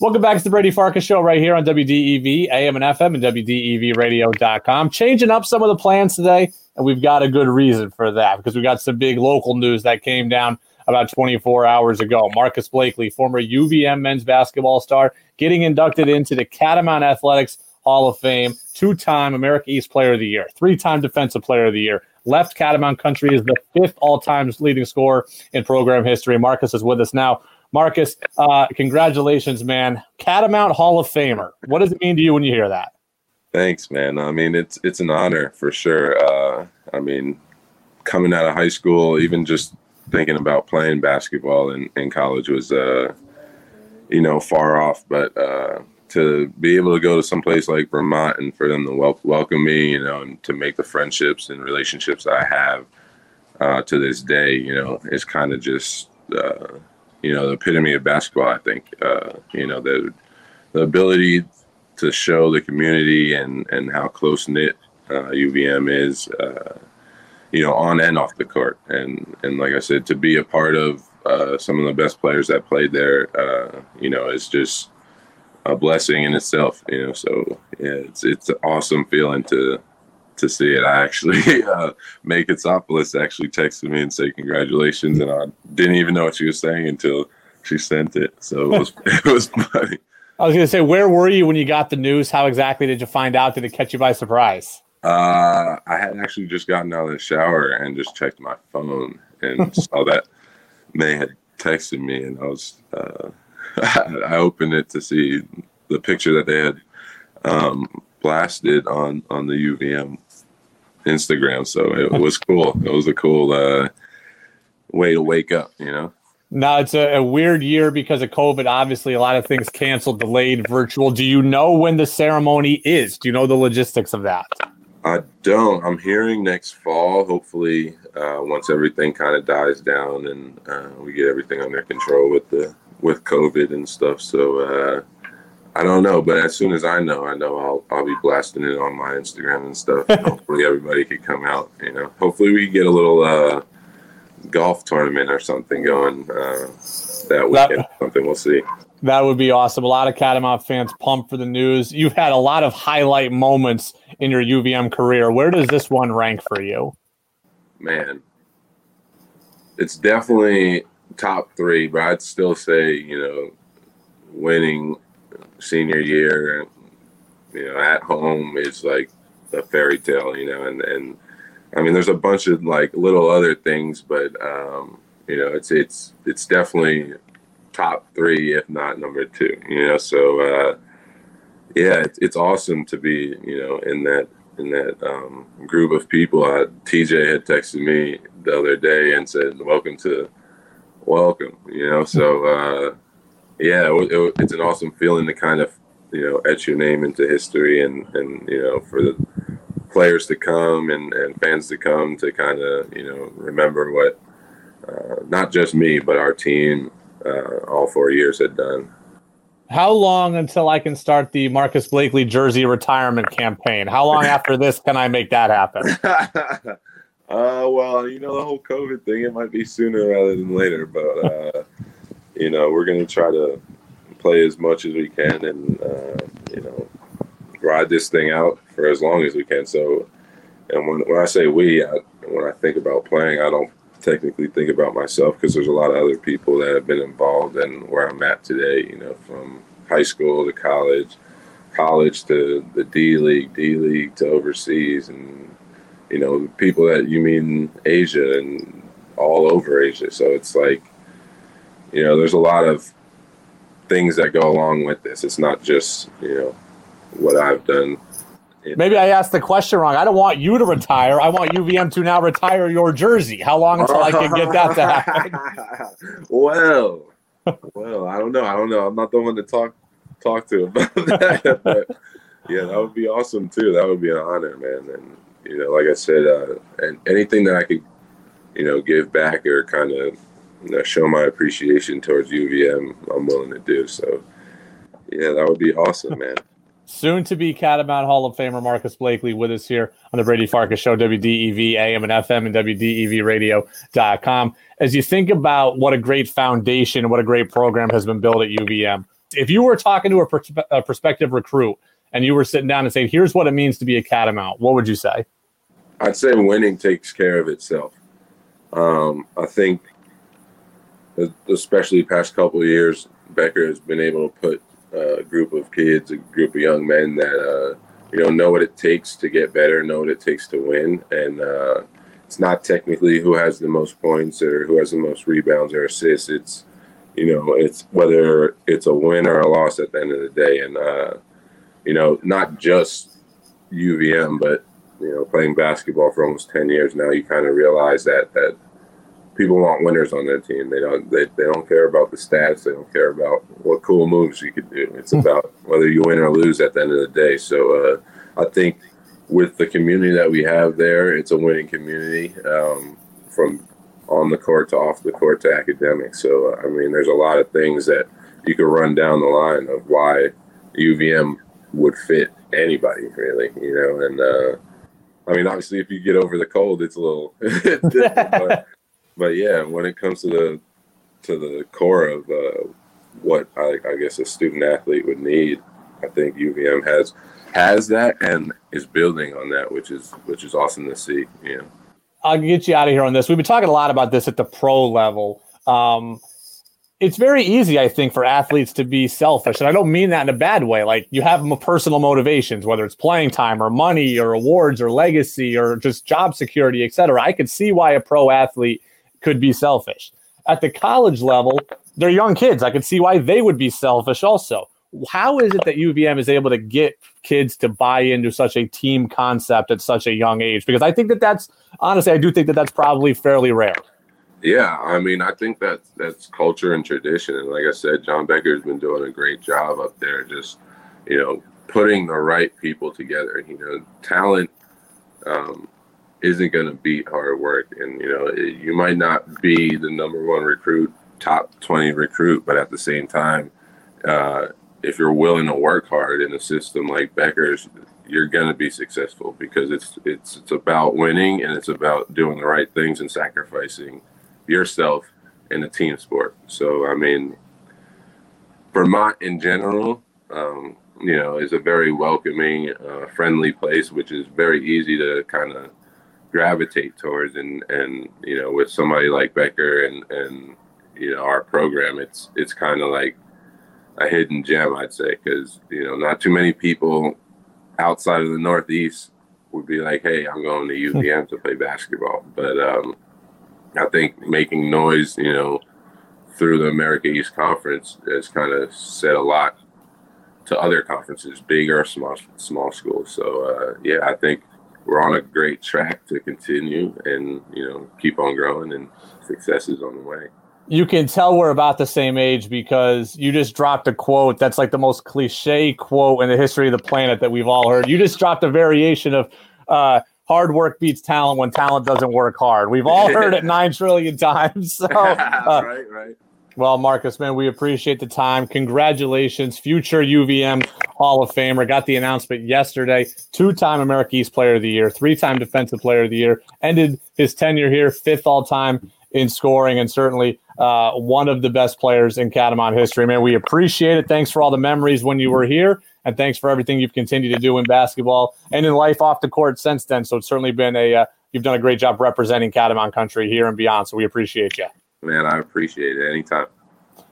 Welcome back to the Brady Farkas Show right here on WDEV, AM and FM, and WDEVradio.com. Changing up some of the plans today, and we've got a good reason for that because we got some big local news that came down about 24 hours ago. Marqus Blakely, former UVM men's basketball star, getting inducted into the Catamount Athletics Hall of Fame, two time America East Player of the Year, three time Defensive Player of the Year. Left Catamount Country is the fifth all time leading scorer in program history. Marqus is with us now. Marqus, uh, congratulations, man. Catamount Hall of Famer. What does it mean to you when you hear that? Thanks, man. I mean, it's it's an honor for sure. Uh, I mean, coming out of high school, even just thinking about playing basketball in, in college was, uh, you know, far off. But uh, to be able to go to some place like Vermont and for them to wel- welcome me, you know, and to make the friendships and relationships I have uh, to this day, you know, it's kind of just uh, you know the epitome of basketball. I think uh, you know the the ability to show the community and and how close knit uh, UVM is, uh, you know, on and off the court, and and like I said, to be a part of uh, some of the best players that played there, uh, you know, is just a blessing in itself. You know, so yeah, it's it's an awesome feeling to to see it. I actually, uh, May Katsopoulos actually texted me and said congratulations, and I didn't even know what she was saying until she sent it. So it was it was funny. I was going to say, where were you when you got the news? How exactly did you find out? Did it catch you by surprise? Uh, I had actually just gotten out of the shower and just checked my phone and saw that May had texted me, and I was uh, I opened it to see the picture that they had um, blasted on on the UVM Instagram. So it was cool. It was a cool uh, way to wake up, you know. Now it's a, a, weird year because of COVID. Obviously, a lot of things canceled, delayed, virtual. Do you know when the ceremony is? Do you know the logistics of that? I don't. I'm hearing next fall. Hopefully, uh, once everything kind of dies down and uh, we get everything under control with the with COVID and stuff. So uh, I don't know, but as soon as I know, I know I'll I'll be blasting it on my Instagram and stuff. hopefully, everybody can come out. You know, hopefully we get a little uh, golf tournament or something going uh, that weekend. That, something we'll see. That would be awesome. A lot of Catamount fans pumped for the news. You've had a lot of highlight moments in your UVM career. Where does this one rank for you? Man, it's definitely top three, but I'd still say you know winning senior year, you know, at home is like a fairy tale, you know, and and I mean, there's a bunch of like little other things, but um, you know, it's it's it's definitely top three, if not number two, you know. So uh, yeah, it's, it's awesome to be, you know, in that in that um, group of people. Uh, TJ had texted me the other day and said, "Welcome to, welcome," you know. So uh, yeah, it, it, it's an awesome feeling to kind of you know etch your name into history and and you know for the players to come and, and fans to come to kind of you know remember what uh, not just me but our team uh, all four years had done. How long until I can start the Marqus Blakely jersey retirement campaign? How long after this can I make that happen? uh, well, you know the whole COVID thing. It might be sooner rather than later, but uh, you know, we're going to try to play as much as we can and, uh, you know, ride this thing out for as long as we can. So, and when, when I say we, I, when I think about playing, I don't technically think about myself because there's a lot of other people that have been involved in where I'm at today, you know, from high school to college, college to the D League, D League to overseas, and, you know, people that you meet in Asia and all over Asia. So it's like, you know, there's a lot of things that go along with this. It's not just, you know, what I've done. Maybe I asked the question wrong. I don't want you to retire. I want UVM to now retire your jersey. How long until I can get that to happen? well, well, I don't know. I don't know. I'm not the one to talk talk to about that. but yeah, that would be awesome too. That would be an honor, man. And you know, like I said, uh, and anything that I could, you know, give back or kind of you know, show my appreciation towards UVM, I'm willing to do. So, yeah, that would be awesome, man. Soon to be Catamount Hall of Famer Marqus Blakely with us here on the Brady Farkas Show, WDEV AM and FM and WDEVradio.com. As you think about what a great foundation, what a great program has been built at UVM, if you were talking to a, pers- a prospective recruit and you were sitting down and saying, "Here's what it means to be a Catamount," what would you say? I'd say winning takes care of itself. Um, I think, especially past couple years, Becker has been able to put a group of kids, a group of young men that uh, you know know what it takes to get better, know what it takes to win, and uh, it's not technically who has the most points or who has the most rebounds or assists. It's you know it's whether it's a win or a loss at the end of the day, and uh, you know not just UVM, but you know playing basketball for almost ten years now, you kind of realize that that people want winners on their team. They don't they, they don't care about the stats. They don't care about what cool moves you could do. It's hmm. about whether you win or lose at the end of the day. So uh, I think with the community that we have there, it's a winning community um, from on the court to off the court to academics. So uh, I mean, there's a lot of things that you could run down the line of why UVM would fit anybody really, you know, and. Uh, I mean, obviously, if you get over the cold, it's a little but, but yeah, when it comes to the to the core of uh, what I, I, guess a student athlete would need, I think UVM has has that and is building on that, which is which is awesome to see. Yeah, I'll get you out of here on this. We've been talking a lot about this at the pro level. Um, it's very easy, I think, for athletes to be selfish. And I don't mean that in a bad way. Like you have personal motivations, whether it's playing time or money or awards or legacy or just job security, et cetera. I could see why a pro athlete could be selfish. At the college level, they're young kids. I could see why they would be selfish also. How is it that UVM is able to get kids to buy into such a team concept at such a young age? Because I think that that's honestly, I do think that that's probably fairly rare. Yeah, I mean, I think that that's culture and tradition. And like I said, John Becker's been doing a great job up there, just you know, putting the right people together. You know, talent um, isn't going to beat hard work. And, you know, it, you might not be the number one recruit, top 20 recruit, but at the same time, uh, if you're willing to work hard in a system like Becker's, you're going to be successful because it's it's it's about winning and it's about doing the right things and sacrificing yourself in a team sport. So I mean, Vermont in general, um, you know, is a very welcoming, uh, friendly place, which is very easy to kind of gravitate towards and and you know with somebody like Becker and and you know our program it's it's kind of like a hidden gem I'd say because you know not too many people outside of the Northeast would be like hey I'm going to UVM to play basketball. But um, I think making noise you know through the America East Conference has kind of said a lot to other conferences big or small small schools. So uh, yeah I think we're on a great track to continue and you know keep on growing and success is on the way. You can tell we're about the same age because you just dropped a quote that's like the most cliche quote in the history of the planet that we've all heard. You just dropped a variation of uh, hard work beats talent when talent doesn't work hard. We've all heard it nine trillion times so uh, right right. well, Marqus, man, we appreciate the time. Congratulations, future UVM Hall of Famer. Got the announcement yesterday. Two time America East Player of the Year, three time Defensive Player of the Year. Ended his tenure here, fifth all time in scoring, and certainly uh, one of the best players in Catamount history. Man, we appreciate it. Thanks for all the memories when you were here, and thanks for everything you've continued to do in basketball and in life off the court since then. So it's certainly been a uh, you've done a great job representing Catamount country here and beyond. So we appreciate you. Man, I appreciate it anytime.